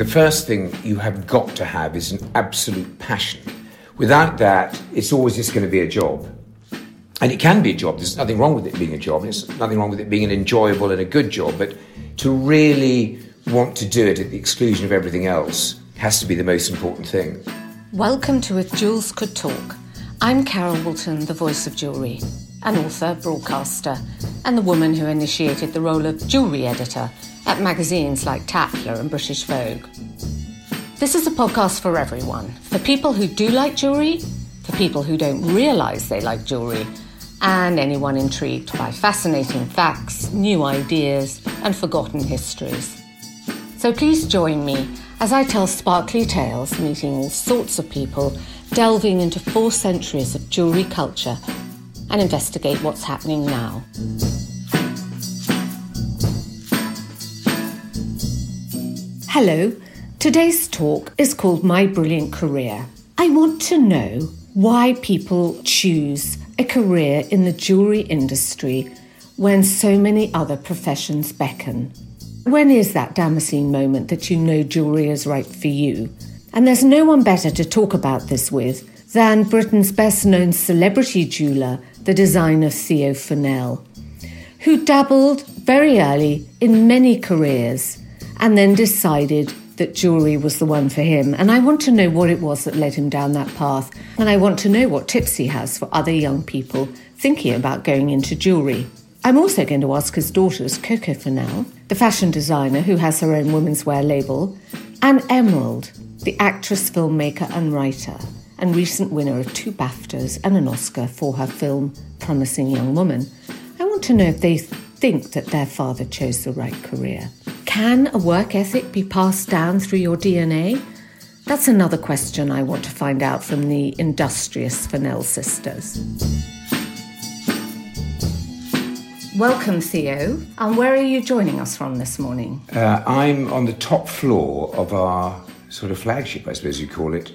The first thing you have got to have is an absolute passion. Without that, it's always just going to be a job. And it can be a job. There's nothing wrong with it being a job. There's nothing wrong with it being an enjoyable and a good job. But to really want to do it at the exclusion of everything else has to be the most important thing. Welcome to If Jewels Could Talk. I'm Carol Woolton, the voice of jewellery, an author, broadcaster, and the woman who initiated the role of jewellery editor at magazines like Tatler and British Vogue. This is a podcast for everyone for people who do like jewellery, for people who don't realise they like jewellery, and anyone intrigued by fascinating facts, new ideas, and forgotten histories. So please join me as I tell sparkly tales, meeting all sorts of people, delving into four centuries of jewellery culture, and investigate what's happening now. Hello, today's talk is called My Brilliant Career. I want to know why people choose a career in the jewellery industry when so many other professions beckon. When is that Damascene moment that you know jewellery is right for you? And there's no one better to talk about this with than Britain's best known celebrity jeweller, the designer Theo Fennell, who dabbled very early in many careers and then decided that jewellery was the one for him. And I want to know what it was that led him down that path. And I want to know what tips he has for other young people thinking about going into jewellery. I'm also going to ask his daughters, Coco Fennell, the fashion designer who has her own women's wear label, and Emerald, the actress, filmmaker, and writer, and recent winner of two BAFTAs and an Oscar for her film Promising Young Woman. I want to know if they think that their father chose the right career. Can a work ethic be passed down through your DNA? That's another question I want to find out from the industrious Fennell sisters. Welcome, Theo. And where are you joining us from this morning? Uh, I'm on the top floor of our sort of flagship, I suppose you call it,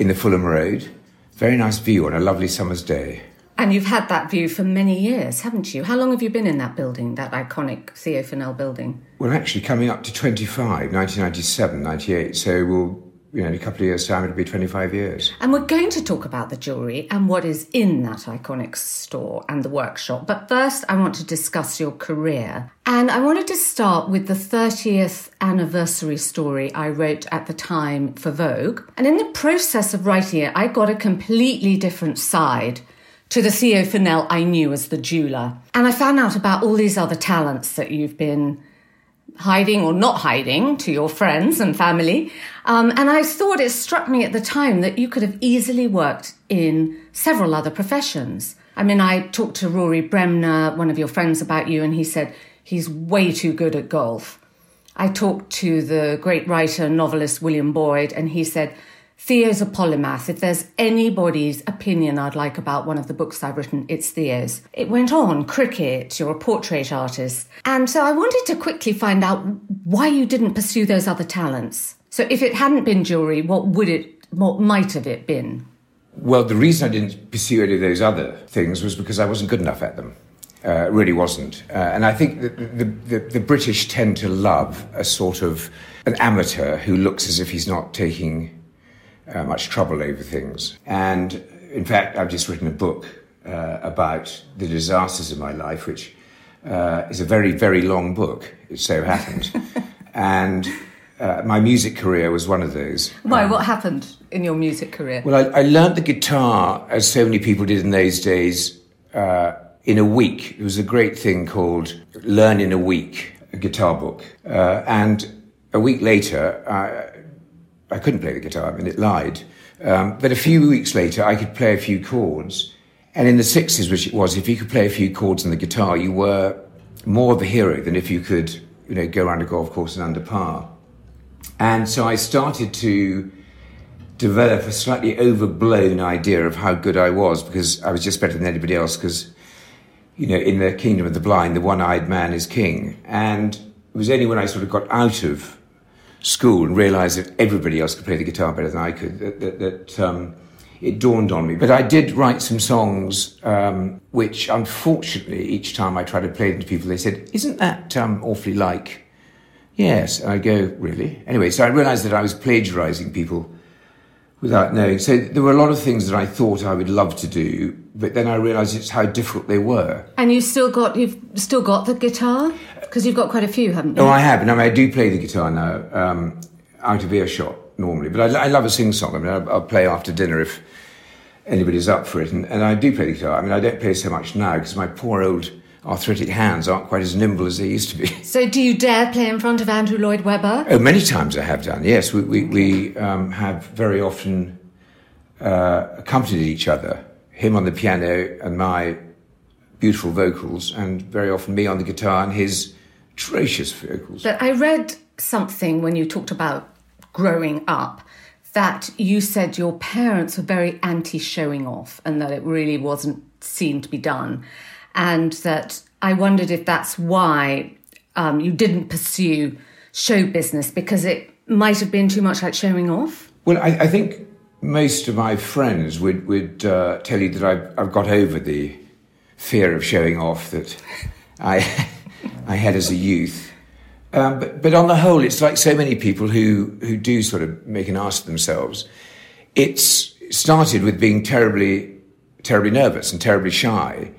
in the Fulham Road. Very nice view on a lovely summer's day. And you've had that view for many years, haven't you? How long have you been in that building, that iconic Theo Fennell building? We're actually coming up to 25, 1997, 98. So we'll you know, in a couple of years' time, it'll be 25 years. And we're going to talk about the jewellery and what is in that iconic store and the workshop. But first, I want to discuss your career. And I wanted to start with the 30th anniversary story I wrote at the time for Vogue. And in the process of writing it, I got a completely different side to the Theo Fennell I knew as the jeweler. And I found out about all these other talents that you've been hiding or not hiding to your friends and family. Um, and I thought it struck me at the time that you could have easily worked in several other professions. I mean, I talked to Rory Bremner, one of your friends, about you, and he said he's way too good at golf. I talked to the great writer, novelist William Boyd, and he said Theo's a polymath. If there's anybody's opinion I'd like about one of the books I've written, it's Theo's. It went on cricket, you're a portrait artist. And so I wanted to quickly find out why you didn't pursue those other talents. So if it hadn't been jewellery, what would it, what might have it been? Well, the reason I didn't pursue any of those other things was because I wasn't good enough at them. Uh, really wasn't. Uh, and I think the, the, the, British tend to love a sort of an amateur who looks as if he's not taking uh, much trouble over things. And in fact, I've just written a book uh, about the disasters of my life, which uh, is a very, very long book, it so happened. and uh, my music career was one of those. Why? Um, what happened in your music career? Well, I, I, learned the guitar, as so many people did in those days, uh, in a week. It was a great thing called Learn in a Week, a guitar book. Uh, and a week later, I couldn't play the guitar, I mean, it lied. Um, but a few weeks later, I could play a few chords. And in the 60s, which it was, if you could play a few chords on the guitar, you were more of a hero than if you could, you know, go around a golf course and under par. And so I started to develop a slightly overblown idea of how good I was because I was just better than anybody else because, you know, in the kingdom of the blind, the one-eyed man is king. And it was only when I sort of got out of school and realised that everybody else could play the guitar better than I could, that, that, that um, it dawned on me. But I did write some songs, um, which unfortunately, each time I tried to play them to people, they said, Isn't that um, awfully like, Yes, and I go, really? Anyway, so I realised that I was plagiarising people without knowing. So there were a lot of things that I thought I would love to do, but then I realised it's how difficult they were. And you still got you've still got the guitar because you've got quite a few, haven't you? Oh, I have, and I, mean, I do play the guitar now, um, out of earshot normally. But I, I love a sing song. I mean, I'll, I'll, play after dinner if anybody's up for it, and, and I do play the guitar. I mean, I don't play so much now because my poor old arthritic hands aren't quite as nimble as they used to be. So, do you dare play in front of Andrew Lloyd Webber? Oh, many times I have done. Yes, we we, we um, have very often uh, accompanied each other. Him on the piano and my beautiful vocals, and very often me on the guitar and his atrocious vocals. But I read something when you talked about growing up that you said your parents were very anti showing off and that it really wasn't seen to be done and that I wondered if that's why um, you didn't pursue show business because it might have been too much like showing off. Well, I, I think most of my friends would would uh, tell you that I've, I've got over the fear of showing off that I I had as a youth. Um, but, but on the whole, it's like so many people who, who do sort of make an ass of themselves. It's started with being terribly, terribly nervous and terribly shy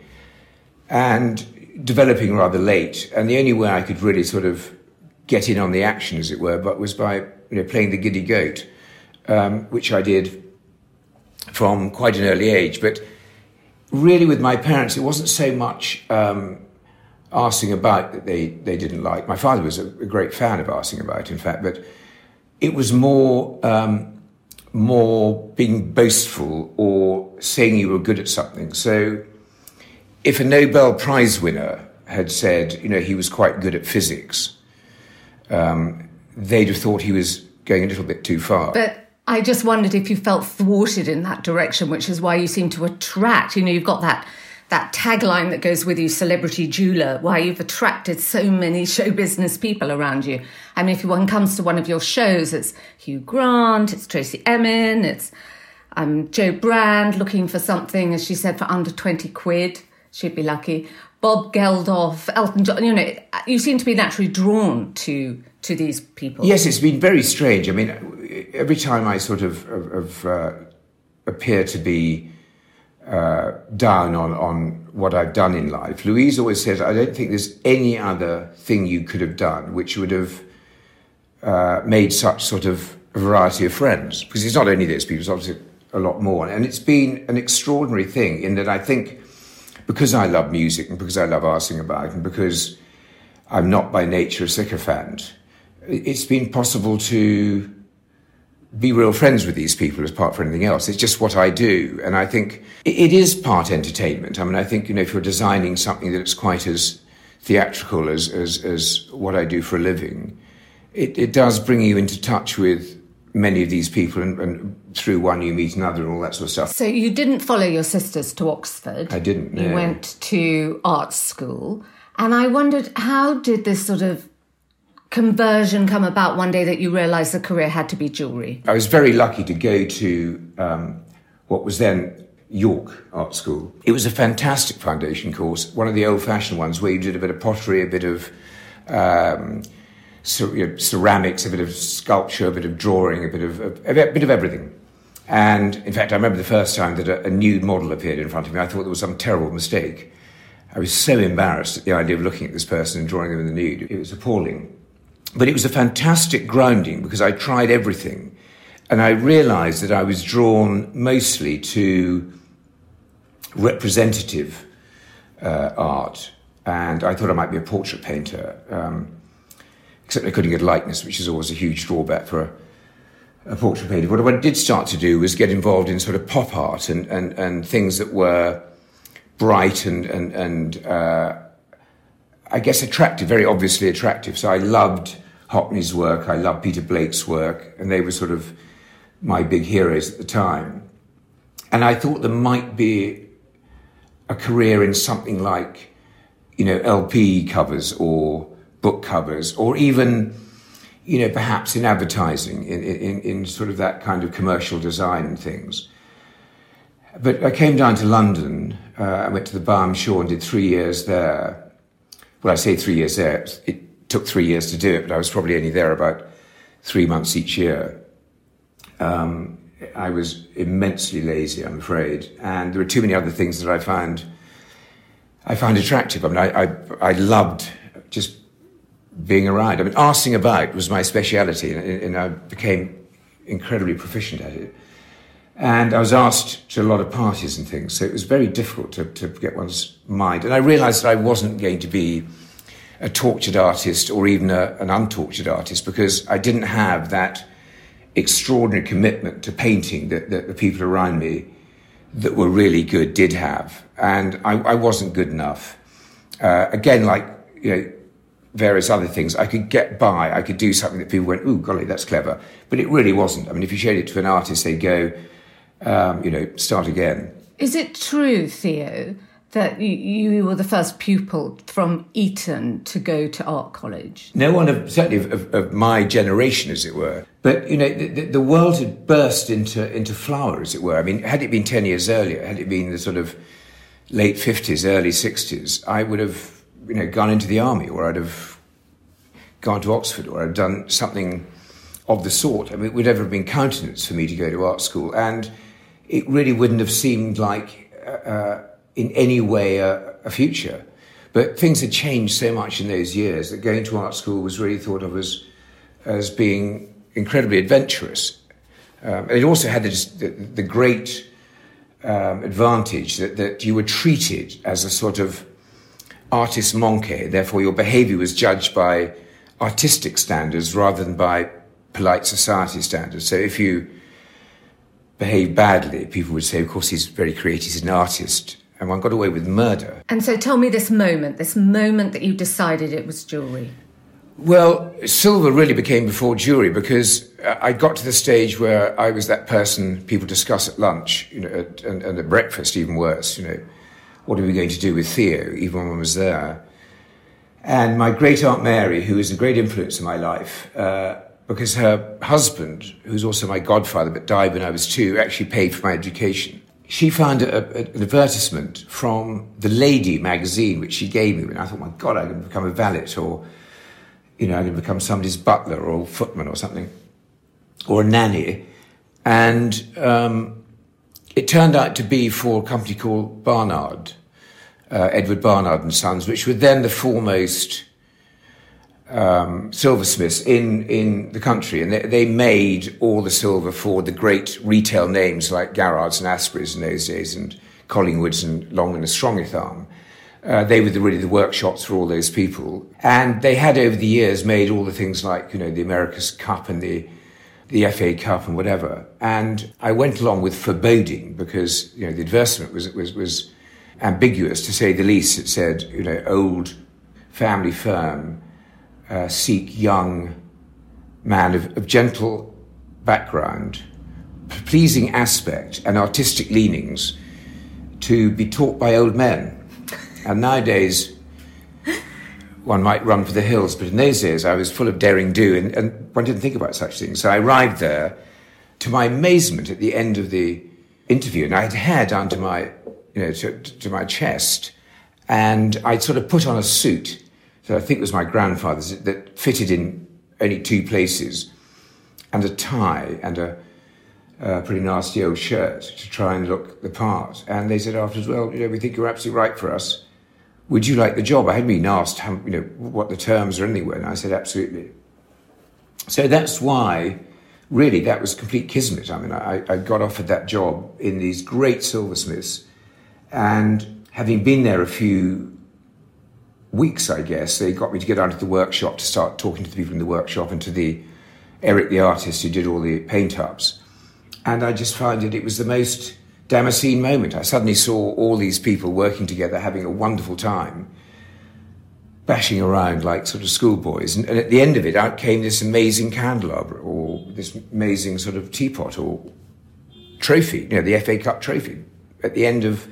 and developing rather late. And the only way I could really sort of get in on the action, as it were, but was by you know, playing the giddy goat, um, which I did from quite an early age. But really, with my parents, it wasn't so much um, arsing about that they, they didn't like. My father was a, a, great fan of arsing about, in fact, but it was more um, more being boastful or saying you were good at something. So if a Nobel Prize winner had said, you know, he was quite good at physics, um, they'd have thought he was going a little bit too far. But I just wondered if you felt thwarted in that direction, which is why you seem to attract. You know, you've got that that tagline that goes with you, celebrity jeweler, why you've attracted so many show business people around you. I mean, if one comes to one of your shows, it's Hugh Grant, it's Tracey Emin, it's um, Jo Brand looking for something, as she said, for under 20 quid she'd be lucky. Bob Geldof, Elton John. You know, you seem to be naturally drawn to to these people. Yes, it's been very strange. I mean, every time I sort of, of uh, appear to be uh, down on on what I've done in life, Louise always says, "I don't think there's any other thing you could have done which would have uh, made such sort of a variety of friends." Because it's not only this; people, it's obviously a lot more, and it's been an extraordinary thing in that I think because I love music and because I love asking about it and because I'm not by nature a sycophant, it's been possible to be real friends with these people as part for anything else. It's just what I do. And I think it is part entertainment. I mean, I think, you know, if you're designing something that's quite as theatrical as, as, as what I do for a living, it, it does bring you into touch with many of these people, and, and, through one you meet another, and all that sort of stuff. So you didn't follow your sisters to Oxford. I didn't. No. You went to art school, and I wondered how did this sort of conversion come about one day that you realised the career had to be jewellery? I was very lucky to go to um, what was then York Art School. It was a fantastic foundation course, one of the old-fashioned ones where you did a bit of pottery, a bit of um, ceramics, a bit of sculpture, a bit of drawing, a bit of a, a, bit of everything. And in fact, I remember the first time that a, a nude model appeared in front of me. I thought there was some terrible mistake. I was so embarrassed at the idea of looking at this person and drawing them in the nude. It was appalling. But it was a fantastic grounding because I tried everything. And I realized that I was drawn mostly to representative uh, art. And I thought I might be a portrait painter. Um, except I couldn't get likeness, which is always a huge drawback for a, a portrait painter. But what I did start to do was get involved in sort of pop art and, and, and things that were bright and, and, and uh, I guess attractive, very obviously attractive. So I loved Hockney's work, I loved Peter Blake's work, and they were sort of my big heroes at the time. And I thought there might be a career in something like, you know, LP covers or book covers, or even, you know, perhaps in advertising, in, in, in sort of that kind of commercial design and things. But I came down to London. Uh, I went to the Byam Shaw and did three years there. Well, I say three years there. It took three years to do it, but I was probably only there about three months each year. Um, I was immensely lazy, I'm afraid, and there were too many other things that I found I found attractive. I mean, I, I, I loved just being around. I mean, asking about was my speciality, and, and I became incredibly proficient at it. And I was asked to a lot of parties and things, so it was very difficult to, to get one's mind. And I realized that I wasn't going to be a tortured artist or even a, an untortured artist because I didn't have that extraordinary commitment to painting that, that the people around me that were really good did have. And I, I wasn't good enough. Uh, again, like, you know, various other things, I could get by. I could do something that people went, ooh, golly, that's clever. But it really wasn't. I mean, if you showed it to an artist, they'd go, um, you know, start again. Is it true, Theo, that you were the first pupil from Eton to go to art college? No one, of, certainly of, of, of my generation, as it were. But you know, the, the, world had burst into into flower, as it were. I mean, had it been ten years earlier, had it been the sort of late fifties, early sixties, I would have you know gone into the army, or I'd have gone to Oxford, or I'd done something of the sort. I mean, it would never have been countenance for me to go to art school, and it really wouldn't have seemed like. Uh, in any way a, a, future. But things had changed so much in those years that going to art school was really thought of as, as being incredibly adventurous. Um, it also had the, the, great um, advantage that, that you were treated as a sort of artist manqué, therefore your behavior was judged by artistic standards rather than by polite society standards. So if you behave badly, people would say, of course, he's very creative, he's an artist and one got away with murder. And so tell me this moment, this moment that you decided it was jewellery. Well, silver really became before jewellery because I got to the stage where I was that person people discuss at lunch, you know, at, and, and, at breakfast, even worse. You know, what are we going to do with Theo, even when I was there? And my great aunt Mary, who is a great influence in my life, uh, because her husband, who's also my godfather but died when I was two, actually paid for my education she found a, a, an advertisement from the Lady magazine, which she gave me, and I thought, my God, I'm going to become a valet, or, you know, I'm going to become somebody's butler or footman or something, or a nanny. And um, it turned out to be for a company called Barnard, uh, Edward Barnard and Sons, which were then the foremost um, silversmiths in, in the country, and they, they, made all the silver for the great retail names like Garrards and Asprey's in those days, and Collingwoods and Long and Strongitharm. Uh, they were the, really the workshops for all those people, and they had over the years made all the things like you know the America's Cup and the the FA Cup and whatever. And I went along with foreboding because you know the advertisement was was was ambiguous to say the least. It said you know old family firm uh, seek young man of, of gentle background, pleasing aspect, and artistic leanings to be taught by old men. And nowadays, one might run for the hills, but in those days I was full of daring do, and, and one didn't think about such things. So I arrived there, to my amazement, at the end of the interview, and I had hair down to my, you know, to, to my chest, and I'd sort of put on a suit that I think it was my grandfather's that fitted in only two places, and a tie and a, a pretty nasty old shirt to try and look the part. And they said afterwards, "Well, you know, we think you're absolutely right for us. Would you like the job?" I hadn't been asked, how, you know, what the terms are anyway, and I said, "Absolutely." So that's why, really, that was complete kismet. I mean, I, I got offered that job in these great silversmiths, and having been there a few weeks, I guess, they got me to go down to the workshop to start talking to the people in the workshop and to the Eric, the artist who did all the paint ups. And I just found that it was the most Damascene moment. I suddenly saw all these people working together, having a wonderful time, bashing around like sort of schoolboys. And, and at the end of it, out came this amazing candelabra or this amazing sort of teapot or trophy, you know, the FA Cup trophy. At the end of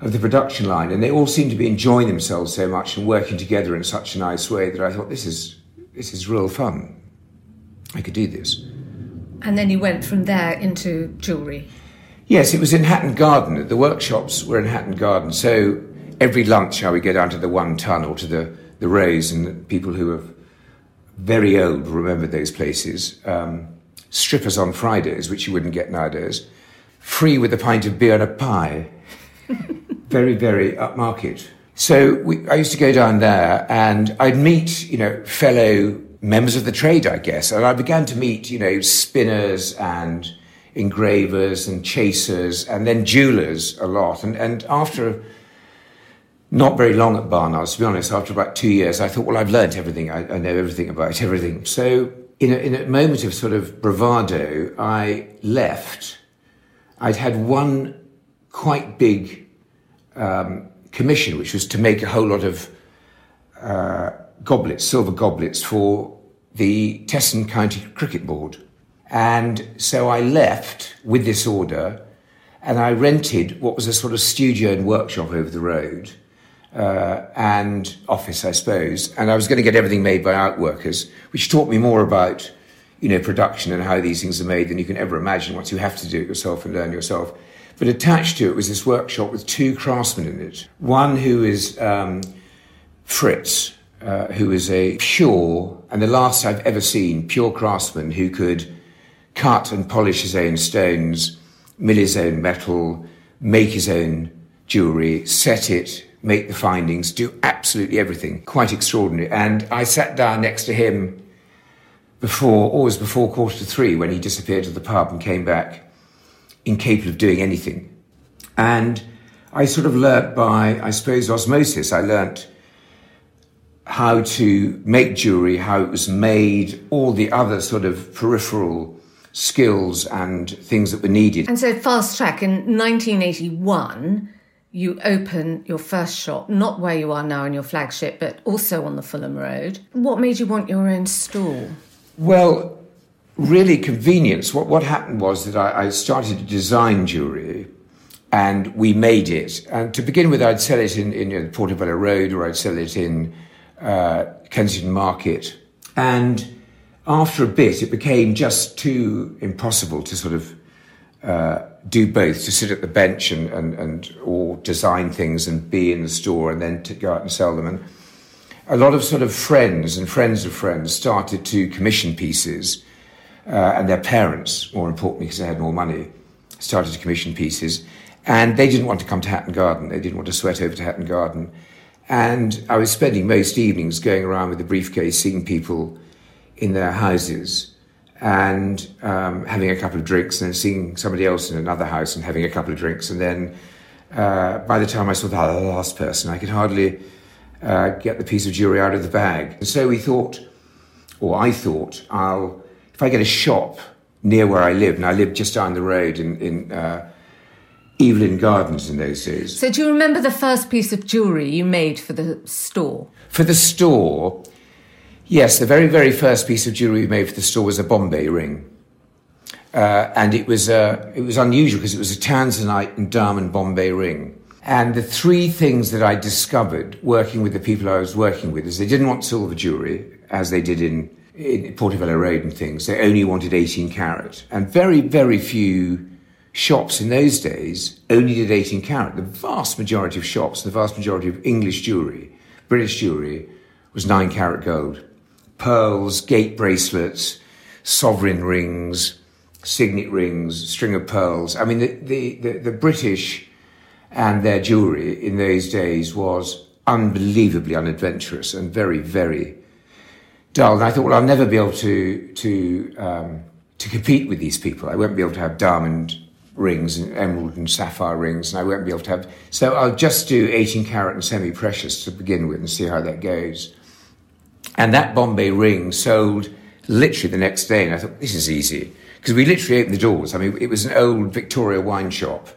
of the production line, and they all seemed to be enjoying themselves so much and working together in such a nice way that I thought this is this is real fun. I could do this. And then you went from there into jewellery. Yes, it was in Hatton Garden. The workshops were in Hatton Garden, so every lunch I would go down to the one ton or to the the Rose, and people who are very old remember those places. Um, strippers on Fridays, which you wouldn't get nowadays. Free with a pint of beer and a pie. very, very upmarket. So we, I used to go down there and I'd meet, you know, fellow members of the trade, I guess. And I began to meet, you know, spinners and engravers and chasers and then jewelers a lot. And, and after not very long at Barnard's, to be honest, after about two years, I thought, well, I've learnt everything. I, I know everything about everything. So in a, in a moment of sort of bravado, I left. I'd had one quite big um, commission, which was to make a whole lot of uh, goblets, silver goblets for the Test and County Cricket Board. And so I left with this order and I rented what was a sort of studio and workshop over the road uh, and office, I suppose. And I was going to get everything made by outworkers, which taught me more about, you know, production and how these things are made than you can ever imagine once you have to do it yourself and learn yourself. But attached to it was this workshop with two craftsmen in it. One who is um, Fritz, uh, who is a pure, and the last I've ever seen, pure craftsman who could cut and polish his own stones, mill his own metal, make his own jewellery, set it, make the findings, do absolutely everything. Quite extraordinary. And I sat down next to him before, always before quarter to three, when he disappeared to the pub and came back, incapable of doing anything. And I sort of learnt by, I suppose, osmosis. I learnt how to make jewelry, how it was made, all the other sort of peripheral skills and things that were needed. And so, fast track in 1981 you open your first shop, not where you are now in your flagship, but also on the Fulham Road. What made you want your own store? Well, really convenience. What, what happened was that I, I started to design jewellery and we made it. And to begin with, I'd sell it in, in you know, Portobello Road or I'd sell it in uh, Kensington Market. And after a bit, it became just too impossible to sort of uh, do both to sit at the bench and, and, and or design things and be in the store and then to go out and sell them and a lot of sort of friends and friends of friends started to commission pieces uh, and their parents more importantly because they had more money started to commission pieces and they didn't want to come to Hatton Garden they didn't want to sweat over to Hatton Garden and I was spending most evenings going around with a briefcase seeing people in their houses and um, having a couple of drinks and then seeing somebody else in another house and having a couple of drinks. And then uh, by the time I saw the last person, I could hardly uh, get the piece of jewelry out of the bag. And so we thought, or I thought, I'll, if I get a shop near where I live, and I lived just down the road in, in uh, Evelyn Gardens in those days. So do you remember the first piece of jewelry you made for the store? For the store, Yes, the very, very first piece of jewellery we made for the store was a Bombay ring. Uh, and it was, uh, it was unusual because it was a Tanzanite and diamond Bombay ring. And the three things that I discovered working with the people I was working with is they didn't want silver jewellery, as they did in, in Portobello Road and things. They only wanted 18 carat. And very, very few shops in those days only did 18 carat. The vast majority of shops, the vast majority of English jewellery, British jewellery, was 9 carat gold pearls, gate bracelets, sovereign rings, signet rings, string of pearls. I mean, the, the, the, the British and their jewellery in those days was unbelievably unadventurous and very, very dull. And I thought, well, I'll never be able to to um, to compete with these people. I won't be able to have diamond rings and emerald and sapphire rings, and I won't be able to have. So I'll just do 18 carat and semi precious to begin with and see how that goes. And that Bombay ring sold literally the next day. And I thought, this is easy. Because we literally opened the doors. I mean, it was an old Victoria wine shop.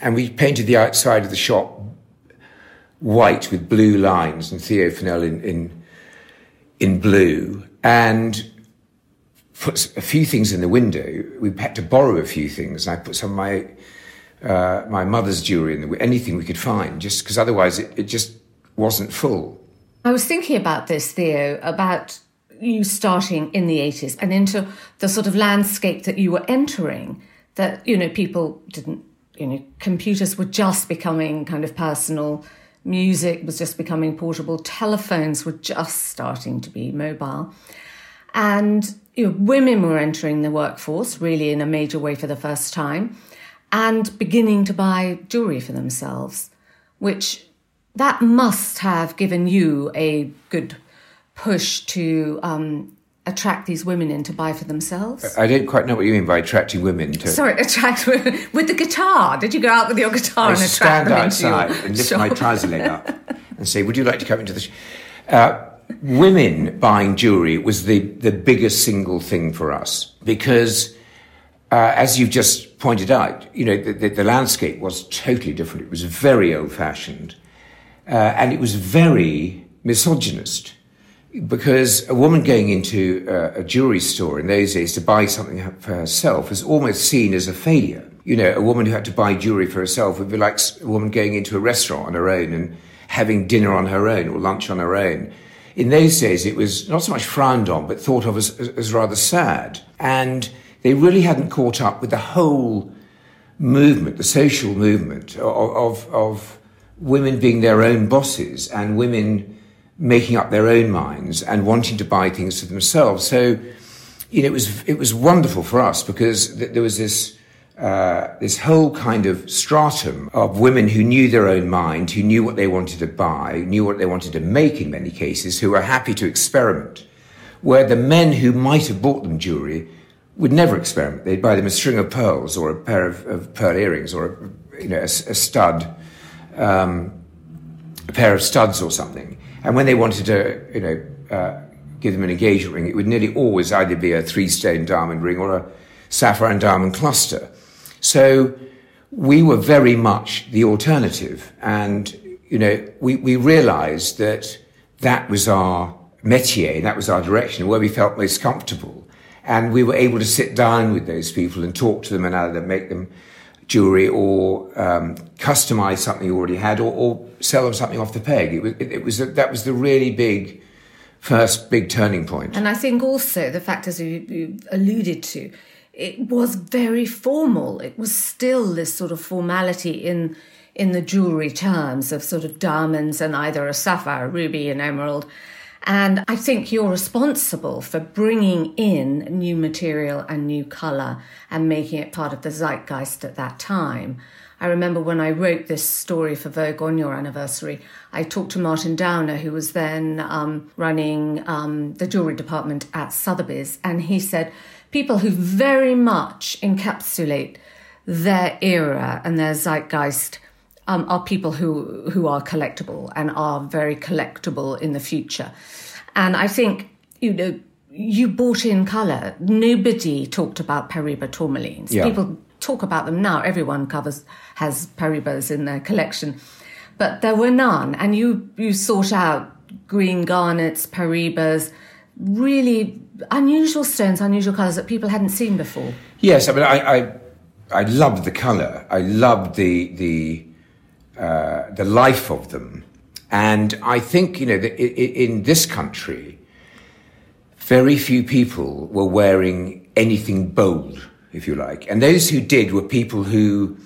And we painted the outside of the shop white with blue lines and Theo Fennell in, in, in blue. And put a few things in the window. We had to borrow a few things. And I put some of my, uh, my mother's jewelry in the, anything we could find, just because otherwise it, it just wasn't full. I was thinking about this, Theo, about you starting in the 80s and into the sort of landscape that you were entering, that, you know, people didn't, you know, computers were just becoming kind of personal Music was just becoming portable. Telephones were just starting to be mobile. And you know, women were entering the workforce really in a major way for the first time and beginning to buy jewelry for themselves, which that must have given you a good push to um, attract these women in to buy for themselves? I don't quite know what you mean by attracting women to. Sorry, attract women with the guitar. Did you go out with your guitar I and attract stand them outside into your and lift my trouser leg up and say, "Would you like to come into the?" Sh-? Uh, women buying jewelry was the the biggest single thing for us because, uh, as you've just pointed out, you know the, the, the landscape was totally different. It was very old fashioned, uh, and it was very misogynist because a woman going into a, a jewelry store in those days to buy something for herself was almost seen as a failure. You know, a woman who had to buy jewelry for herself would be like a woman going into a restaurant on her own and having dinner on her own or lunch on her own. In those days, it was not so much frowned on, but thought of as, as rather sad. And they really hadn't caught up with the whole movement, the social movement of, of, of women being their own bosses and women making up their own minds and wanting to buy things for themselves. So, you know, it was it was wonderful for us because th- there was this uh, this whole kind of stratum of women who knew their own mind, who knew what they wanted to buy, knew what they wanted to make in many cases, who were happy to experiment. Where the men who might have bought them jewelry would never experiment. They'd buy them a string of pearls or a pair of, of pearl earrings or a, you know a, a stud, um, a pair of studs or something. And when they wanted to, you know, uh, give them an engagement ring, it would nearly always either be a three-stone diamond ring or a sapphire and diamond cluster. So we were very much the alternative, and you know, we, we realised that that was our métier, that was our direction, where we felt most comfortable, and we were able to sit down with those people and talk to them and either make them jewelry or um, customize something you already had or, or, sell them something off the peg. It was, it, it was a, that was the really big first big turning point. And I think also the fact, as you, you alluded to, it was very formal. It was still this sort of formality in in the jewelry terms of sort of diamonds and either a sapphire, ruby, and emerald. And I think you're responsible for bringing in new material and new colour and making it part of the zeitgeist at that time. I remember when I wrote this story for Vogue on your anniversary, I talked to Martin Downer, who was then um, running um, the jewellery department at Sotheby's, and he said people who very much encapsulate their era and their zeitgeist um, are people who who are collectible and are very collectible in the future. And I think you know you bought in color. Nobody talked about Paraiba tourmalines. Yeah. People talk about them now. Everyone covers has Paraibas in their collection, but there were none. And you you sought out green garnets, Paraibas, really unusual stones, unusual colors that people hadn't seen before. Yes, I mean, I, I, I loved the colour. I loved the the uh, the life of them, and I think you know in this country, very few people were wearing anything bold, if you like, and those who did were people who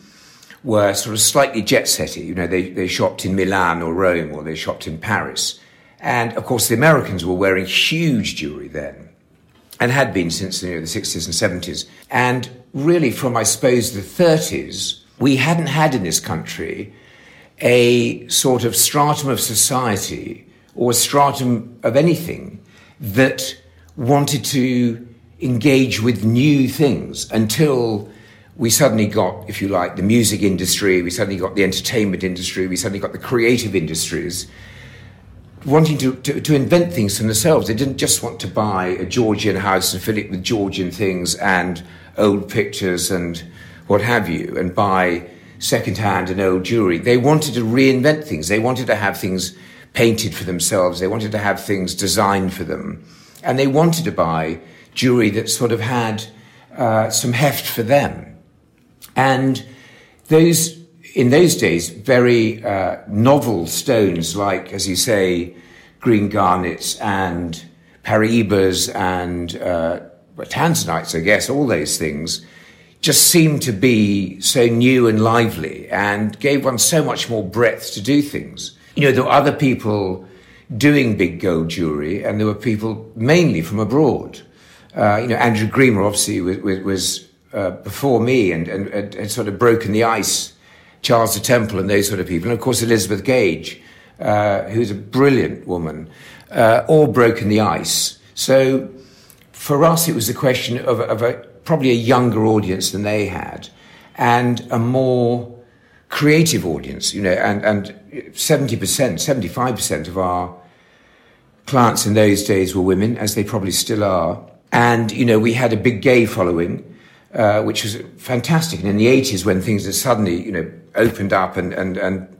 were sort of slightly jet setty. You know, they they shopped in Milan or Rome, or they shopped in Paris, and of course the Americans were wearing huge jewelry then and had been since you know, the 60s and 70s. And really, from I suppose the 30s, we hadn't had in this country a sort of stratum of society or a stratum of anything that wanted to engage with new things until we suddenly got, if you like, the music industry, we suddenly got the entertainment industry, we suddenly got the creative industries wanting to, to, to invent things for themselves. They didn't just want to buy a Georgian house and fill it with Georgian things and old pictures and what have you, and buy second-hand and old jewelry. They wanted to reinvent things. They wanted to have things painted for themselves. They wanted to have things designed for them. And they wanted to buy jewelry that sort of had uh, some heft for them. And those, in those days, very uh, novel stones like, as you say, green garnets and paraibas and uh, tanzanites, I guess, all those things, just seemed to be so new and lively and gave one so much more breadth to do things. you know, there were other people doing big gold jewelry, and there were people mainly from abroad. Uh, you know, Andrew Grima obviously was, was uh, before me and, and, and, and, sort of broken the ice. Charles de Temple and those sort of people, and of course Elizabeth Gage, uh, who's a brilliant woman, uh, all broken the ice. So for us, it was a question of, of a, probably a younger audience than they had, and a more creative audience, you know, and, and 70%, 75% of our clients in those days were women, as they probably still are. And, you know, we had a big gay following, uh, which was fantastic. And in the 80s, when things had suddenly, you know, opened up and, and, and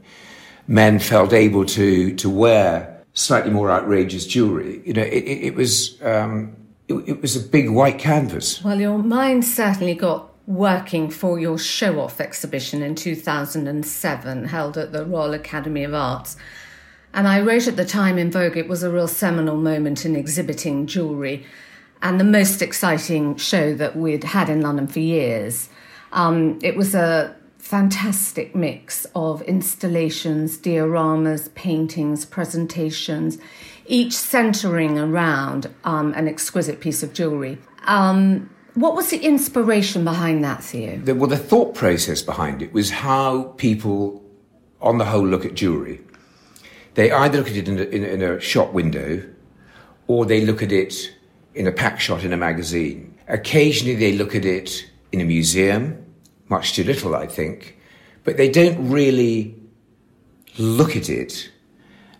men felt able to, to wear slightly more outrageous jewelry, you know, it, it, it was, um, it, it was a big white canvas. Well, your mind certainly got working for your show off exhibition in 2007 held at the Royal Academy of Arts. And I wrote at the time in Vogue it was a real seminal moment in exhibiting jewellery and the most exciting show that we'd had in London for years. Um, it was a fantastic mix of installations, dioramas, paintings, presentations, each centering around um, an exquisite piece of jewellery. Um, what was the inspiration behind that, Theo? The, well, the thought process behind it was how people, on the whole, look at jewellery. They either look at it in a, in, in a shop window or they look at it in a pack shot in a magazine. Occasionally they look at it in a museum, much too little, I think, but they don't really look at it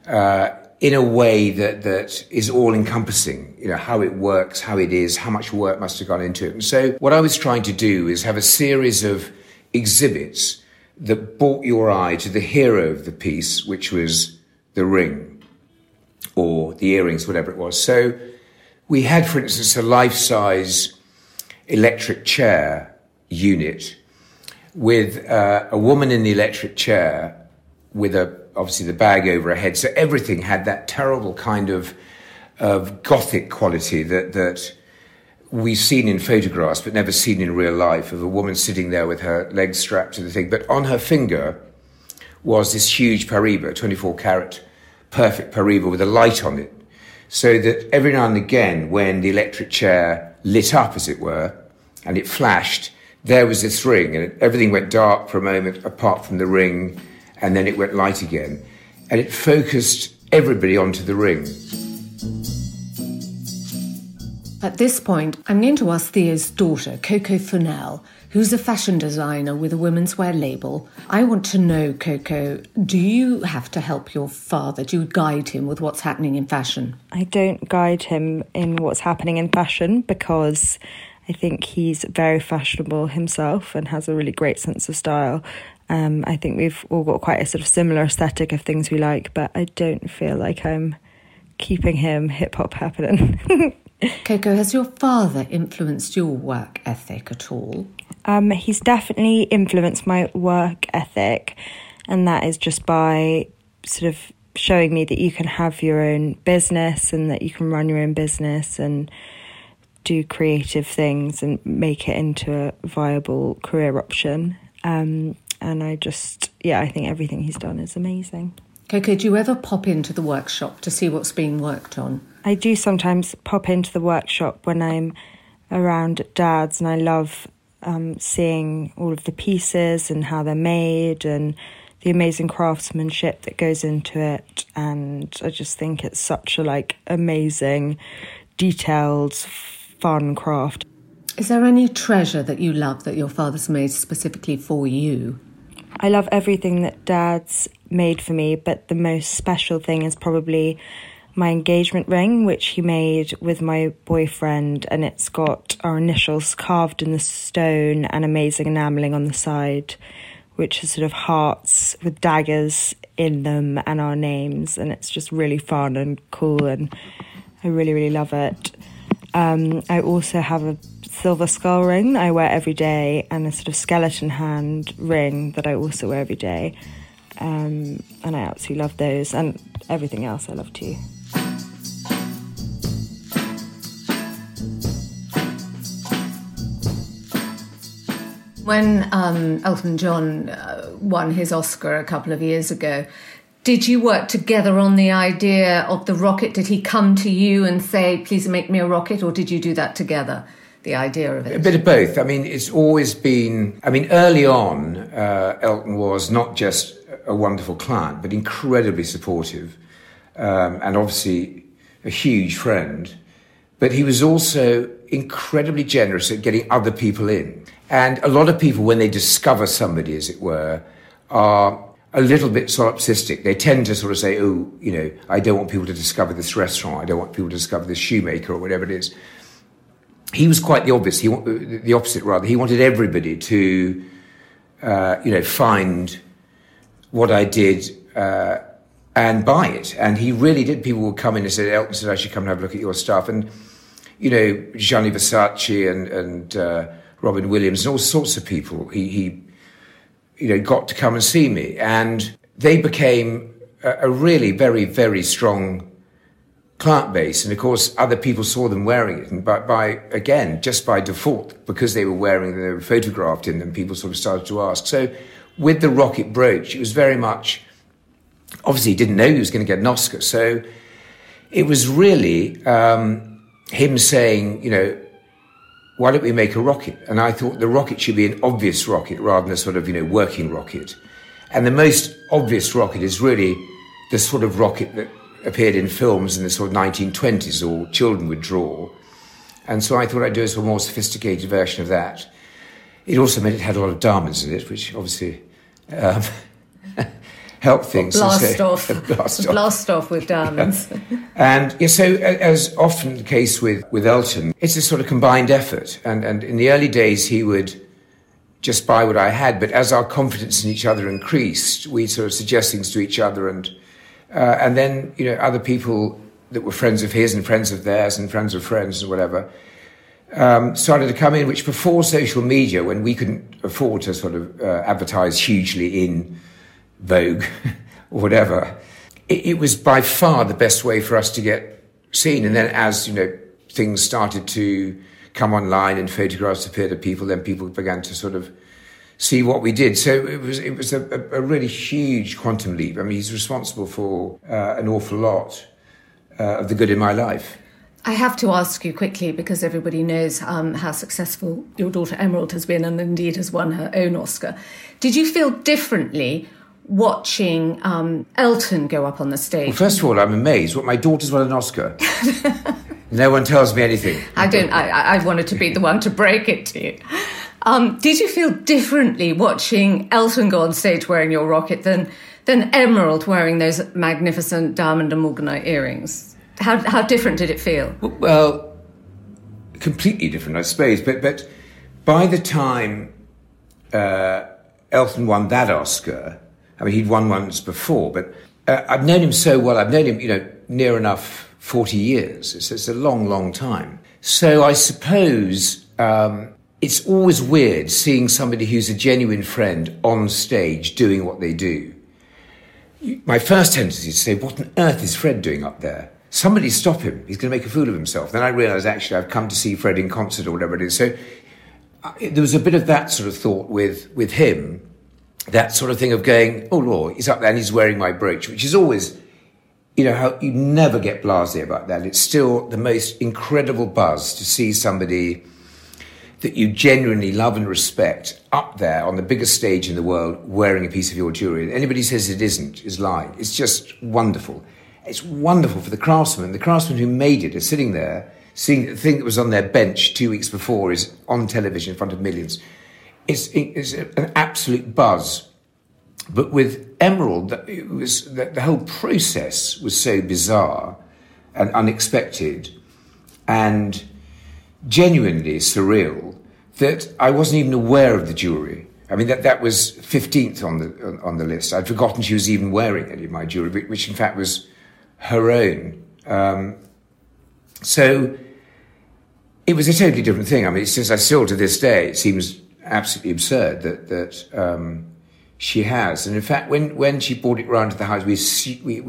uh, in a way that, that is all encompassing, you know, how it works, how it is, how much work must have gone into it. And so what I was trying to do is have a series of exhibits that brought your eye to the hero of the piece, which was the ring or the earrings, whatever it was. So we had, for instance, a life-size electric chair unit with uh, a woman in the electric chair with a obviously the bag over her head. So everything had that terrible kind of of gothic quality that that we've seen in photographs but never seen in real life of a woman sitting there with her legs strapped to the thing. But on her finger was this huge Paraiba, 24 carat perfect Paraiba with a light on it. So that every now and again, when the electric chair lit up, as it were, and it flashed, there was this ring, and everything went dark for a moment apart from the ring and then it went light again. And it focused everybody onto the ring. At this point, I'm going to ask Theo's daughter, Coco Fennell, who's a fashion designer with a women's wear label. I want to know, Coco, do you have to help your father? Do you guide him with what's happening in fashion? I don't guide him in what's happening in fashion because I think he's very fashionable himself and has a really great sense of style. Um, I think we've all got quite a sort of similar aesthetic of things we like, but I don't feel like I'm keeping him hip hop happening. Coco, has your father influenced your work ethic at all? Um, he's definitely influenced my work ethic, and that is just by sort of showing me that you can have your own business and that you can run your own business and do creative things and make it into a viable career option. Um, and I just, yeah, I think everything he's done is amazing. Coco, do you ever pop into the workshop to see what's being worked on? I do sometimes pop into the workshop when I'm around at Dad's, and I love um, seeing all of the pieces and how they're made and the amazing craftsmanship that goes into it. And I just think it's such a like amazing, detailed, fun craft. Is there any treasure that you love that your father's made specifically for you? I love everything that Dad's made for me, but the most special thing is probably my engagement ring, which he made with my boyfriend, and it's got our initials carved in the stone and amazing enameling on the side, which is sort of hearts with daggers in them and our names, and it's just really fun and cool, and I really, really love it. Um, I also have a silver skull ring that I wear every day and a sort of skeleton hand ring that I also wear every day. Um, and I absolutely love those and everything else I love too. When um, Elton John uh, won his Oscar a couple of years ago, did you work together on the idea of the rocket? Did he come to you and say, please make me a rocket, or did you do that together? The idea of it? A bit of both. I mean, it's always been, I mean, early on, uh, Elton was not just a wonderful client, but incredibly supportive um, and obviously a huge friend. But he was also incredibly generous at getting other people in. And a lot of people, when they discover somebody, as it were, are a little bit solipsistic. They tend to sort of say, oh, you know, I don't want people to discover this restaurant. I don't want people to discover this shoemaker or whatever it is. He was quite the obvious. He, the opposite, rather. He wanted everybody to, uh, you know, find what I did uh, and buy it. And he really did. People would come in and say, Elton said, I should come and have a look at your stuff. And, you know, Gianni Versace and, and uh, Robin Williams and all sorts of people. He, he, you know, got to come and see me. And they became a, a really very, very strong client base. And of course, other people saw them wearing it. And by, by again, just by default, because they were wearing them, they were photographed in them, people sort of started to ask. So with the rocket brooch, it was very much, obviously, he didn't know he was going to get an Oscar. So it was really um, him saying, you know, why don't we make a rocket? And I thought the rocket should be an obvious rocket rather than a sort of, you know, working rocket. And the most obvious rocket is really the sort of rocket that appeared in films in the sort of 1920s or children would draw. And so I thought I'd do a sort of more sophisticated version of that. It also meant it had a lot of diamonds in it, which obviously um, help things. Blast so, off. blast off. Blast off with diamonds. Yeah. And yeah, so as often the case with, with Elton, it's a sort of combined effort. And, and in the early days, he would just buy what I had. But as our confidence in each other increased, we sort of suggest things to each other. And, uh, and then, you know, other people that were friends of his and friends of theirs and friends of friends and whatever um, started to come in, which before social media, when we couldn't afford to sort of uh, advertise hugely in Vogue or whatever, it, it, was by far the best way for us to get seen. And then as, you know, things started to come online and photographs appeared to people, then people began to sort of see what we did. So it was, it was a, a really huge quantum leap. I mean, he's responsible for uh, an awful lot uh, of the good in my life. I have to ask you quickly because everybody knows um, how successful your daughter Emerald has been and indeed has won her own Oscar. Did you feel differently watching um, Elton go up on the stage? Well, first of all, I'm amazed. What my daughter's won an Oscar. no one tells me anything. I don't. I, I wanted to be the one to break it to you. Um, did you feel differently watching Elton go on stage wearing your rocket than than Emerald wearing those magnificent diamond and morganite earrings? How, how different did it feel? Well, completely different, I suppose. But, but by the time uh, Elton won that Oscar, I mean, he'd won once before, but uh, I've known him so well. I've known him, you know, near enough 40 years. It's, it's a long, long time. So I suppose um, it's always weird seeing somebody who's a genuine friend on stage doing what they do. My first tendency is to say, what on earth is Fred doing up there? somebody stop him. He's going to make a fool of himself. Then I realised actually I've come to see Fred in concert or whatever it is. So there was a bit of that sort of thought with with him, that sort of thing of going, oh Lord, he's up there and he's wearing my brooch, which is always, you know, how you never get blasé about that. It's still the most incredible buzz to see somebody that you genuinely love and respect up there on the biggest stage in the world wearing a piece of your jewelry. Anybody says it isn't is lying. It's just wonderful. It's wonderful for the craftsman. The craftsman who made it is sitting there, seeing the thing that was on their bench two weeks before is on television in front of millions. It's, it's an absolute buzz. But with Emerald, it was the, the whole process was so bizarre and unexpected and genuinely surreal that I wasn't even aware of the jewelry. I mean, that, that was 15th on the, on the list. I'd forgotten she was even wearing any of my jewelry, which in fact was her own. Um, so it was a totally different thing. I mean, just I still to this day it seems absolutely absurd that that um, she has. And in fact, when when she brought it round to the house, we we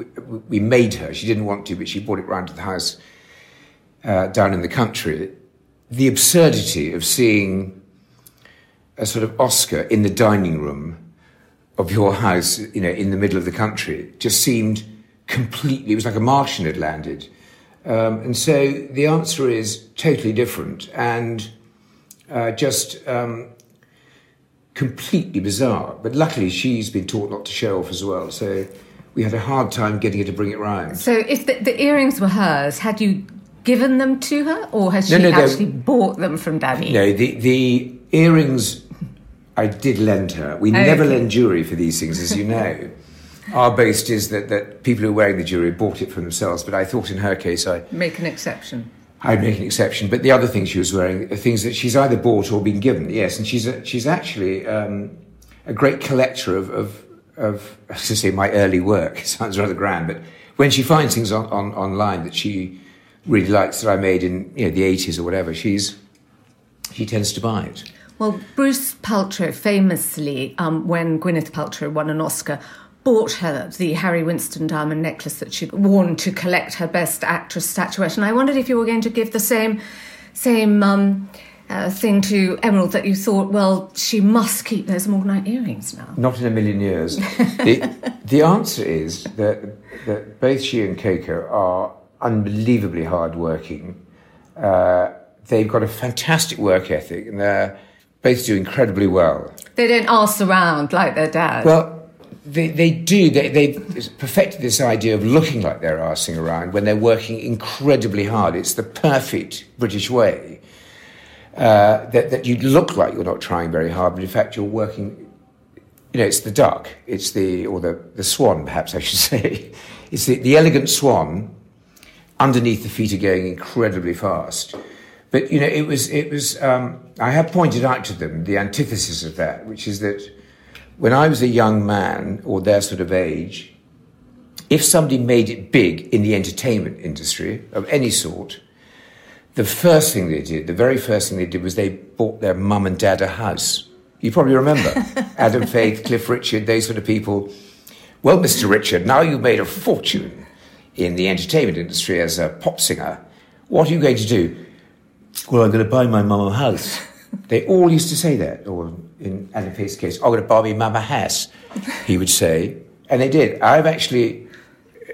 we made her. She didn't want to, but she brought it round to the house uh, down in the country. The absurdity of seeing a sort of Oscar in the dining room of your house, you know, in the middle of the country, just seemed completely. It was like a Martian had landed. Um, and so the answer is totally different and uh, just um, completely bizarre. But luckily, she's been taught not to show off as well. So we had a hard time getting her to bring it round. So if the, the earrings were hers, had you given them to her, or has she No, no, no. actually bought them from Daddy? No, the, the earrings I did lend her. We never lend jewellery for these things, as you know. Our boast is that, that people who are wearing the jewellery bought it for themselves, but I thought in her case I, Make an exception. I'd make an exception. But the other things she was wearing are things that she's either bought or been given. Yes, and she's a, she's actually um, a great collector of, of, of I was to say my early work. It sounds rather grand, but when she finds things on, on, online that she really likes that I made in you know the 80s or whatever, she's she tends to buy it. Well, Bruce Paltrow famously, um, when Gwyneth Paltrow won an Oscar, bought her the Harry Winston diamond necklace that she'd worn to collect her Best Actress statuette. And I wondered if you were going to give the same, same um, uh, thing to Emerald that you thought, well, she must keep those Morganite earrings now. Not in a million years. the, the answer is that, that both she and Coco are unbelievably hardworking. Uh, they've got a fantastic work ethic and they're both do incredibly well. They don't arse around like their dad. Well, they, they do. They, they've perfected this idea of looking like they're arsing around when they're working incredibly hard. It's the perfect British way. Uh, that, that you look like you're not trying very hard, but in fact you're working. You know, it's the duck, it's the, or the, the swan, perhaps I should say. It's the, the elegant swan underneath the feet are going incredibly fast. But you know, it was it was. Um, I have pointed out to them the antithesis of that, which is that when I was a young man or their sort of age, if somebody made it big in the entertainment industry of any sort, the first thing they did, the very first thing they did, was they bought their mum and dad a house. You probably remember Adam Faith, Cliff Richard, those sort of people. Well, Mr. Richard, now you've made a fortune in the entertainment industry as a pop singer. What are you going to do? Well, I'm going to buy my mum a house. they all used to say that. Or in Adam Faith's case, oh, I'm going to buy my mum a house, he would say. And they did. I've actually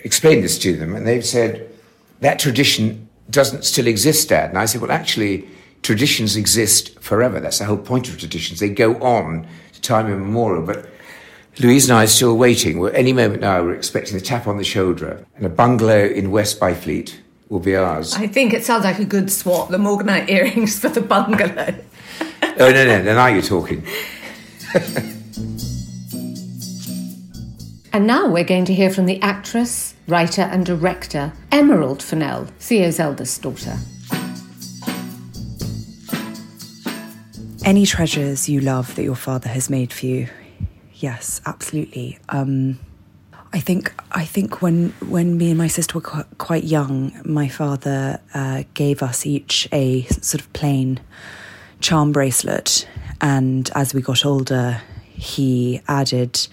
explained this to them, and they've said that tradition doesn't still exist, Dad. And I said, well, actually, traditions exist forever. That's the whole point of traditions. They go on to time immemorial. But Louise and I are still waiting. We're, any moment now, we're expecting a tap on the shoulder, and a bungalow in West Byfleet will be ours. I think it sounds like a good swap, the Morganite earrings for the bungalow. oh, no, no, no, now you're talking. And now we're going to hear from the actress, writer, and director Emerald Fennell, Theo's eldest daughter. Any treasures you love that your father has made for you? Yes, absolutely. Um, I think I think when when me and my sister were qu- quite young, my father uh, gave us each a sort of plain charm bracelet, and as we got older, he added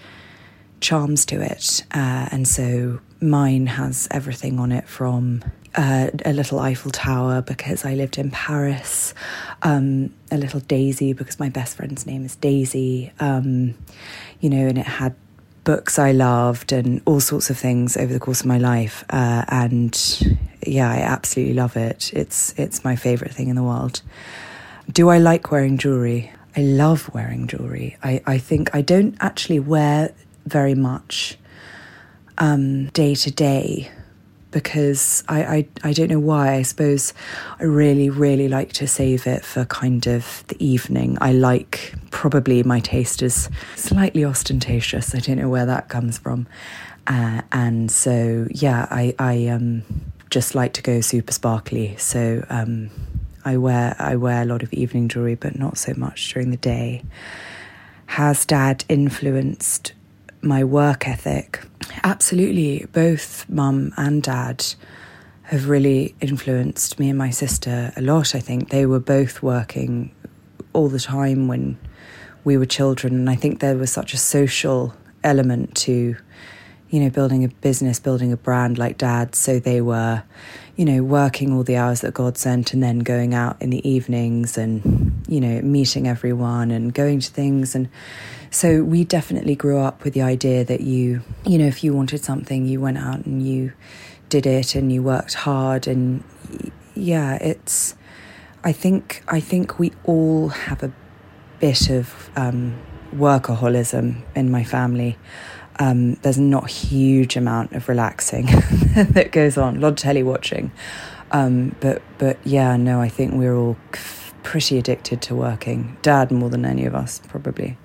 charms to it, uh, and so mine has everything on it from uh, a little Eiffel Tower because I lived in Paris, um, a little Daisy because my best friend's name is Daisy, um, you know, and it had books I loved and all sorts of things over the course of my life, uh, and yeah, I absolutely love it. It's it's my favorite thing in the world. Do I like wearing jewelry? I love wearing jewelry. I, I think I don't actually wear very much um, day to day because I, I, I don't know why. I suppose I really, really like to save it for kind of the evening. I like, probably my taste is slightly ostentatious. I don't know where that comes from. Uh, and so, yeah, I, I um, just like to go super sparkly. So, um, I wear I wear a lot of evening jewelry, but not so much during the day. Has Dad influenced my work ethic? Absolutely. Both Mum and Dad have really influenced me and my sister a lot. I think they were both working all the time when we were children, and I think there was such a social element to you know, building a business, building a brand like dad. So they were, you know, working all the hours that God sent and then going out in the evenings and you know, meeting everyone and going to things. And so we definitely grew up with the idea that you, you know, if you wanted something, you went out and you did it and you worked hard. And yeah, it's, I think, I think we all have a bit of um, workaholism in my family. Um, there's not a huge amount of relaxing that goes on, a lot of telly watching. Um, but but yeah, no, I think we're all pretty addicted to working. Dad more than any of us, probably.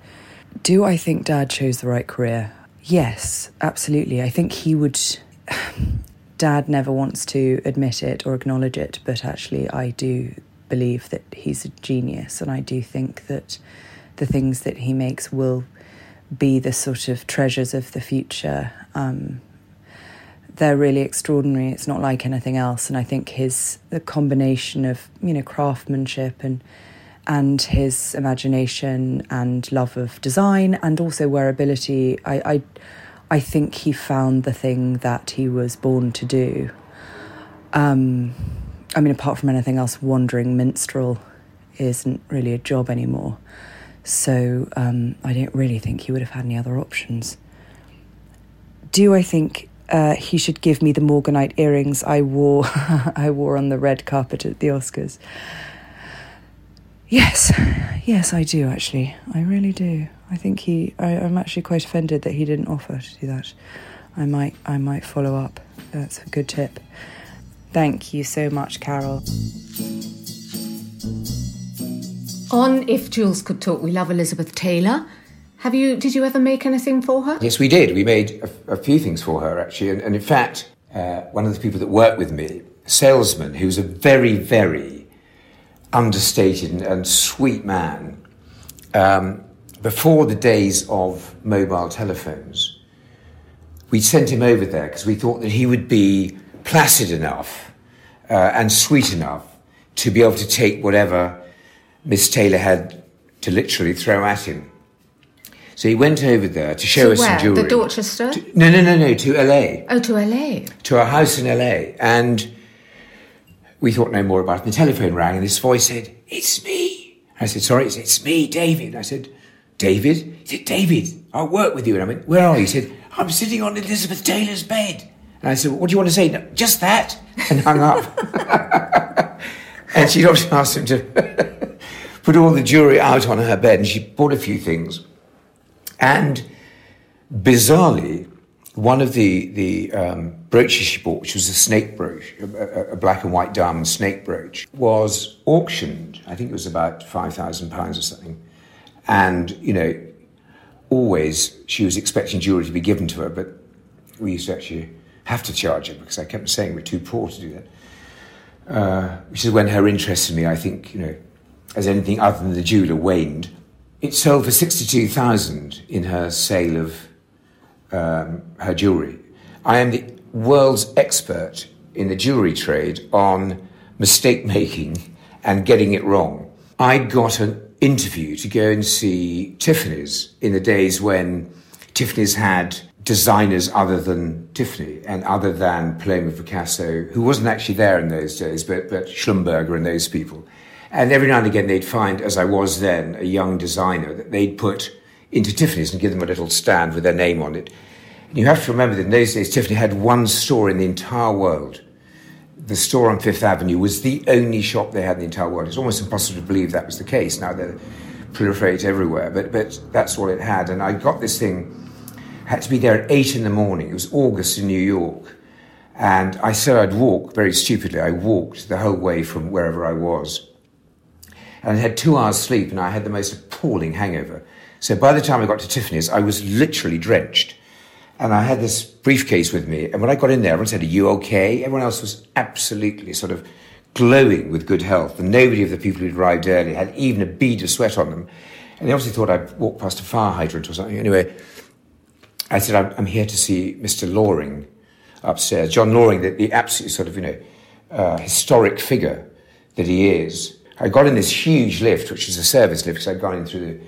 Do I think Dad chose the right career? Yes, absolutely. I think he would. Dad never wants to admit it or acknowledge it, but actually, I do believe that he's a genius, and I do think that the things that he makes will be the sort of treasures of the future. Um, they're really extraordinary. It's not like anything else, and I think his the combination of you know craftsmanship and and his imagination and love of design and also wearability, I, I I think he found the thing that he was born to do. Um, I mean, apart from anything else, wandering minstrel isn't really a job anymore. So um, I don't really think he would have had any other options. Do I think uh, he should give me the Morganite earrings I wore I wore on the red carpet at the Oscars. Yes, yes, I do actually. I really do. I think he. I, am actually quite offended that he didn't offer to do that. I might. I might follow up. That's a good tip. Thank you so much, Carol. On If Jewels Could Talk, we love Elizabeth Taylor. Have you? Did you ever make anything for her? Yes, we did. We made a, a few things for her actually, and, and in fact, uh, one of the people that worked with me, a salesman, who was a very, very understated and, and sweet man. Um, before the days of mobile telephones, we sent him over there because we thought that he would be placid enough uh, and sweet enough to be able to take whatever Miss Taylor had to literally throw at him. So he went over there to show to us where? some jewellery. The Dorchester? To, no, no, no, no, to LA. Oh, to LA. To our house in LA. And we thought no more about it. The telephone rang and this voice said, It's me. I said, Sorry, it's, it's me, David. I said, David? He said, David, I'll work with you. And I went, Where are you? He said, I'm sitting on Elizabeth Taylor's bed. And I said, What do you want to say? No, just that. And hung up. and she'd obviously asked him to put all the jewellery out on her bed and she bought a few things. And bizarrely, one of the, the um, brooches she bought, which was a snake brooch, a, a, black and white diamond snake brooch, was auctioned. I think it was about £5,000 or something. And, you know, always she was expecting jewellery to be given to her, but we used to actually have to charge her because I kept saying we're too poor to do that. Uh, which is when her interest in me, I think, you know, as anything other than the jeweler waned. It sold for 62,000 in her sale of um, her jewellery. I am the world's expert in the jewellery trade on mistake making and getting it wrong. I got an interview to go and see Tiffany's in the days when Tiffany's had designers other than Tiffany and other than Paloma Picasso, who wasn't actually there in those days, but, but Schlumberger and those people. And every now and again, they'd find, as I was then, a young designer that they'd put into Tiffany's and give them a little stand with their name on it. And you have to remember that in those days, Tiffany had one store in the entire world. The store on Fifth Avenue was the only shop they had in the entire world. It's almost impossible to believe that was the case. Now they're proliferate everywhere, but, but that's all it had. And I got this thing, had to be there at eight in the morning. It was August in New York. And I said I'd walk, very stupidly, I walked the whole way from wherever I was and I had two hours sleep and I had the most appalling hangover. So by the time I got to Tiffany's, I was literally drenched. And I had this briefcase with me. And when I got in there, everyone said, Are you okay? Everyone else was absolutely sort of glowing with good health. And nobody of the people who'd arrived early had even a bead of sweat on them. And they obviously thought I'd walked past a fire hydrant or something. Anyway, I said, I'm, I'm here to see Mr. Loring upstairs. John Loring, the, the absolute sort of, you know, uh, historic figure that he is. I got in this huge lift, which was a service lift, because I'd gone in through the,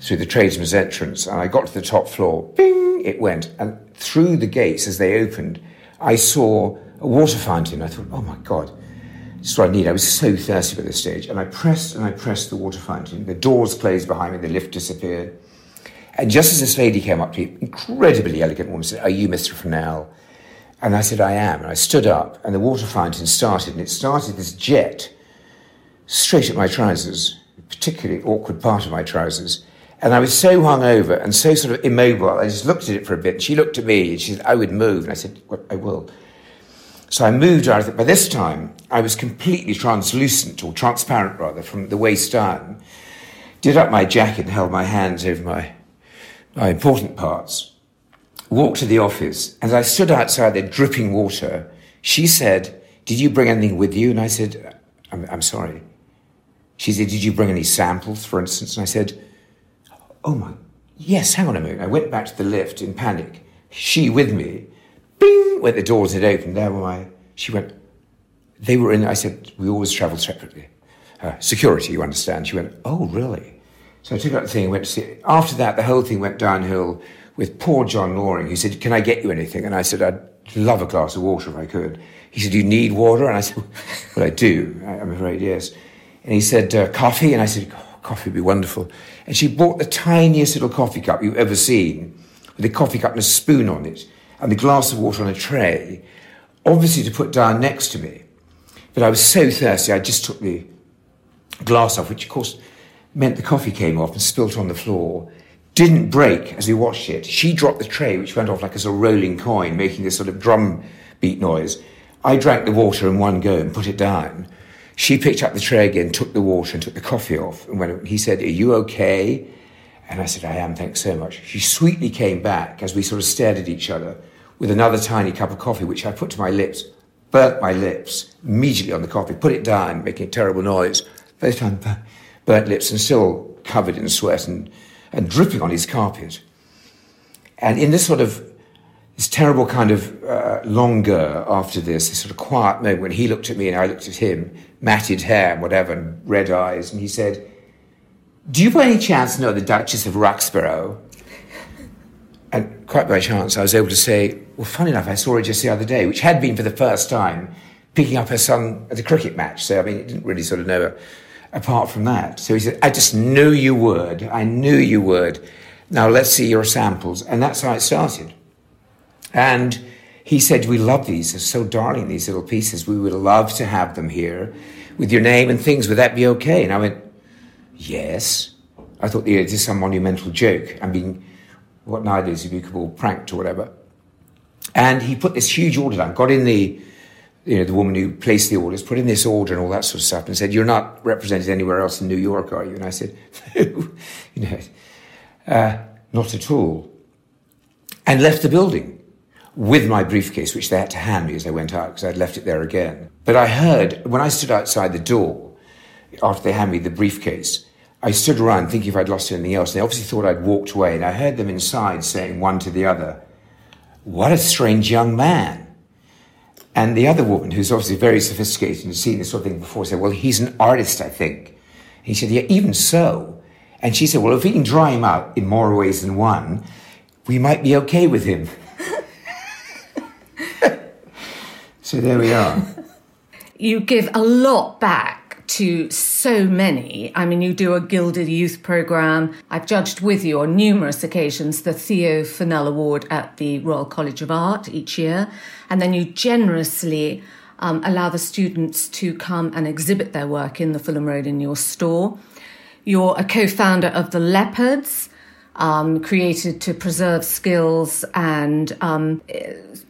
through the tradesman's entrance, and I got to the top floor. Bing! It went. And through the gates, as they opened, I saw a water fountain. I thought, oh my God. This is what I need. I was so thirsty by this stage. And I pressed and I pressed the water fountain. The doors closed behind me, the lift disappeared. And just as this lady came up to me, incredibly elegant woman, said, Are you Mr. Fennell? And I said, I am. And I stood up, and the water fountain started, and it started this jet straight at my trousers, particularly awkward part of my trousers. And I was so hungover and so sort of immobile. I just looked at it for a bit. She looked at me and she said, I would move. And I said, well, I will. So I moved I out. By this time, I was completely translucent, or transparent rather, from the waist down. Did up my jacket and held my hands over my, my important parts. Walked to the office. As I stood outside there dripping water, she said, Did you bring anything with you? And I said, I'm, I'm sorry. She said, Did you bring any samples, for instance? And I said, Oh my, yes, hang on a minute. I went back to the lift in panic. She with me bing, when the doors had opened, there were my, she went, they were in, I said, we always travel separately. Uh, security, you understand. She went, oh, really? So I took out the thing and went to see. After that, the whole thing went downhill with poor John Loring, He said, can I get you anything? And I said, I'd love a glass of water if I could. He said, you need water? And I said, well, I do. I'm afraid, yes. And he said, uh, coffee? And I said, coffee would be wonderful. And she bought the tiniest little coffee cup you've ever seen with a coffee cup and a spoon on it and a glass of water on a tray, obviously to put down next to me. But I was so thirsty, I just took the glass off, which of course meant the coffee came off and spilt on the floor. Didn't break as we watched it. She dropped the tray, which went off like a sort of rolling coin, making this sort of drum beat noise. I drank the water in one go and put it down. She picked up the tray again, took the water and took the coffee off. And when he said, Are you okay? And I said, I am, thanks so much. She sweetly came back as we sort of stared at each other with another tiny cup of coffee, which I put to my lips, burnt my lips immediately on the coffee, put it down, making a terrible noise. First time, burnt lips and still covered in sweat and, and dripping on his carpet. And in this sort of this terrible kind of uh, longer after this, this sort of quiet moment when he looked at me and I looked at him, matted hair and whatever, and red eyes, and he said, do you by any chance know the Duchess of Roxburghe? And quite by chance, I was able to say, well, funny enough, I saw her just the other day, which had been for the first time picking up her son at a cricket match. So, I mean, it didn't really sort of know her apart from that. So he said, I just knew you would. I knew you would. Now let's see your samples. And that's how it started. And he said, We love these. They're so darling, these little pieces. We would love to have them here with your name and things. Would that be okay? And I went, Yes. I thought, yeah, this is some monumental joke. I mean, what nowadays would be called pranked or whatever. And he put this huge order down, got in the, you know, the woman who placed the orders, put in this order and all that sort of stuff, and said, "You're not represented anywhere else in New York, are you?" And I said, "No, you know, uh, not at all." And left the building with my briefcase, which they had to hand me as I went out because I'd left it there again. But I heard when I stood outside the door after they handed me the briefcase, I stood around thinking if I'd lost anything else. They obviously thought I'd walked away, and I heard them inside saying one to the other, What a strange young man. And the other woman, who's obviously very sophisticated and seen this sort of thing before, said, Well, he's an artist, I think. He said, Yeah, even so. And she said, Well, if we can dry him out in more ways than one, we might be okay with him. So there we are. You give a lot back to so many. I mean, you do a Gilded Youth program. I've judged with you on numerous occasions the Theo Fennell Award at the Royal College of Art each year. And then you generously um, allow the students to come and exhibit their work in the Fulham Road in your store. You're a co founder of the Leopards. Um, created to preserve skills and um,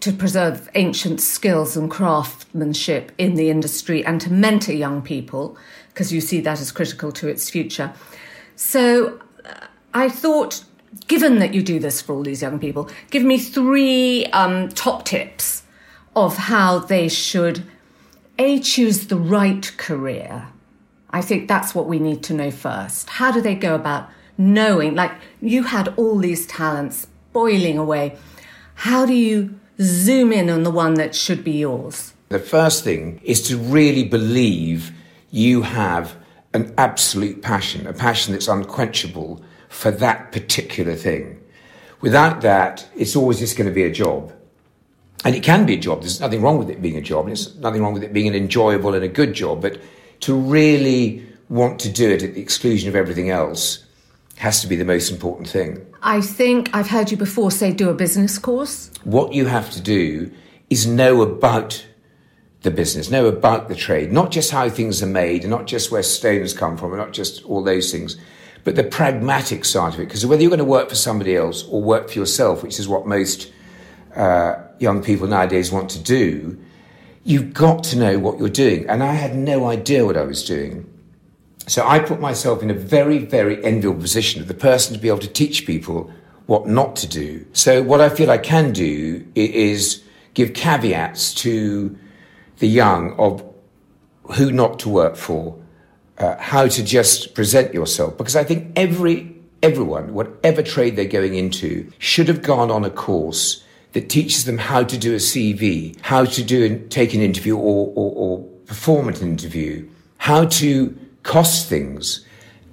to preserve ancient skills and craftsmanship in the industry and to mentor young people because you see that as critical to its future. So uh, I thought, given that you do this for all these young people, give me three um, top tips of how they should a choose the right career. I think that's what we need to know first. How do they go about knowing, like you had all these talents boiling away? How do you zoom in on the one that should be yours? The first thing is to really believe you have an absolute passion, a passion that's unquenchable for that particular thing. Without that, it's always just going to be a job. And it can be a job. There's nothing wrong with it being a job. There's nothing wrong with it being an enjoyable and a good job. But to really want to do it at the exclusion of everything else has to be the most important thing. I think I've heard you before say do a business course. What you have to do is know about the business, know about the trade, not just how things are made, and not just where stones come from, and not just all those things, but the pragmatic side of it. Because whether you're going to work for somebody else or work for yourself, which is what most uh, young people nowadays want to do, you've got to know what you're doing. And I had no idea what I was doing. So I put myself in a very, very enviable position of the person to be able to teach people what not to do. So what I feel I can do is give caveats to the young of who not to work for, uh, how to just present yourself. Because I think every everyone, whatever trade they're going into, should have gone on a course that teaches them how to do a CV, how to do take an interview or, or, or perform an interview, how to cost things,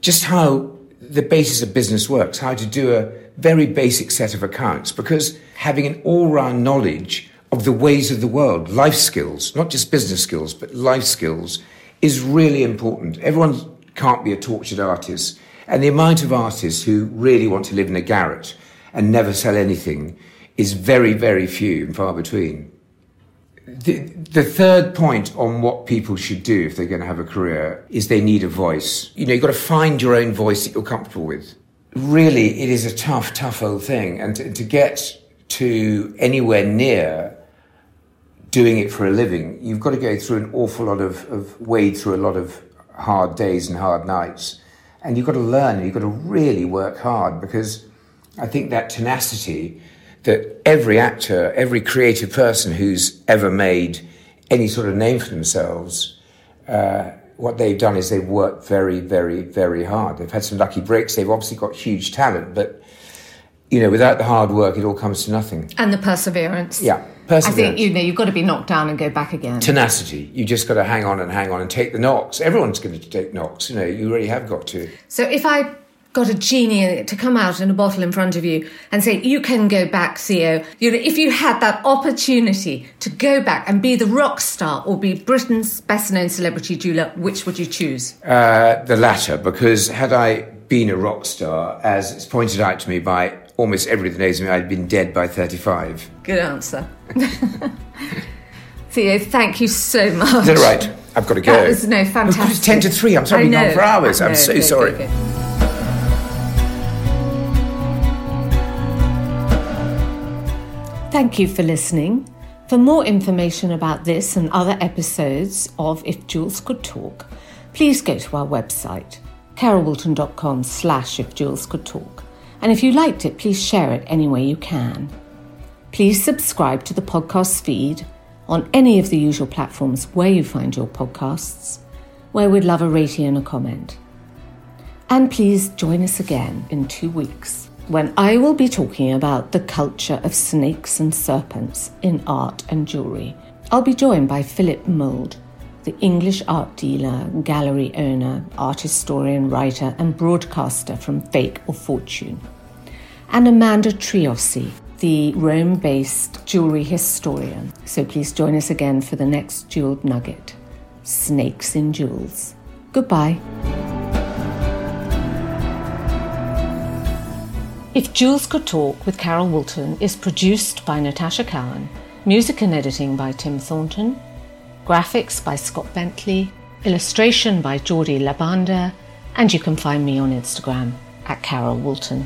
just how the basis of business works, how to do a very basic set of accounts. Because having an all-round knowledge of the ways of the world, life skills, not just business skills, but life skills, is really important. Everyone can't be a tortured artist. And the amount of artists who really want to live in a garret and never sell anything is very, very few and far between. The, the third point on what people should do if they're going to have a career is they need a voice. You know, you've got to find your own voice that you're comfortable with. Really, it is a tough, tough old thing. And to, to get to anywhere near doing it for a living, you've got to go through an awful lot of, of wade through a lot of hard days and hard nights. And you've got to learn, you've got to really work hard because I think that tenacity that every actor, every creative person who's ever made any sort of name for themselves, uh, what they've done is they've worked very, very, very hard. They've had some lucky breaks. They've obviously got huge talent, but you know, without the hard work, it all comes to nothing. And the perseverance. Yeah, perseverance. I think you know you've got to be knocked down and go back again. Tenacity. You just got to hang on and hang on and take the knocks. Everyone's going to take knocks. You know, you really have got to. So if I got a genie to come out in a bottle in front of you and say, you can go back, Theo. You know, if you had that opportunity to go back and be the rock star or be Britain's best known celebrity jeweler, which would you choose? Uh, the latter, because had I been a rock star, as it's pointed out to me by almost everybody that knows me, I'd been dead by 35. Good answer. Theo, thank you so much. Is that right? I've got to go. That was no fantastic. It's 10 to 3. I'm sorry, we've gone for hours. I'm so sorry. Thank you for listening. For more information about this and other episodes of If Jewels Could Talk, please go to our website, carolwoolton.com slash if Jewels could talk. And if you liked it, please share it any way you can. Please subscribe to the podcast feed on any of the usual platforms where you find your podcasts, where we'd love a rating and a comment. And please join us again in two weeks when I will be talking about the culture of snakes and serpents in art and jewellery. I'll be joined by Philip Mould, the English art dealer, gallery owner, art historian, writer, and broadcaster from Fake or Fortune, and Amanda Triossi, the Rome based jewellery historian. So please join us again for the next jeweled nugget Snakes in Jewels. Goodbye. If Jewels Could Talk with Carol Woolton is produced by Natasha Cowan, music and editing by Tim Thornton, graphics by Scott Bentley, illustration by Geordie Labanda, and you can find me on Instagram at Carol Woolton.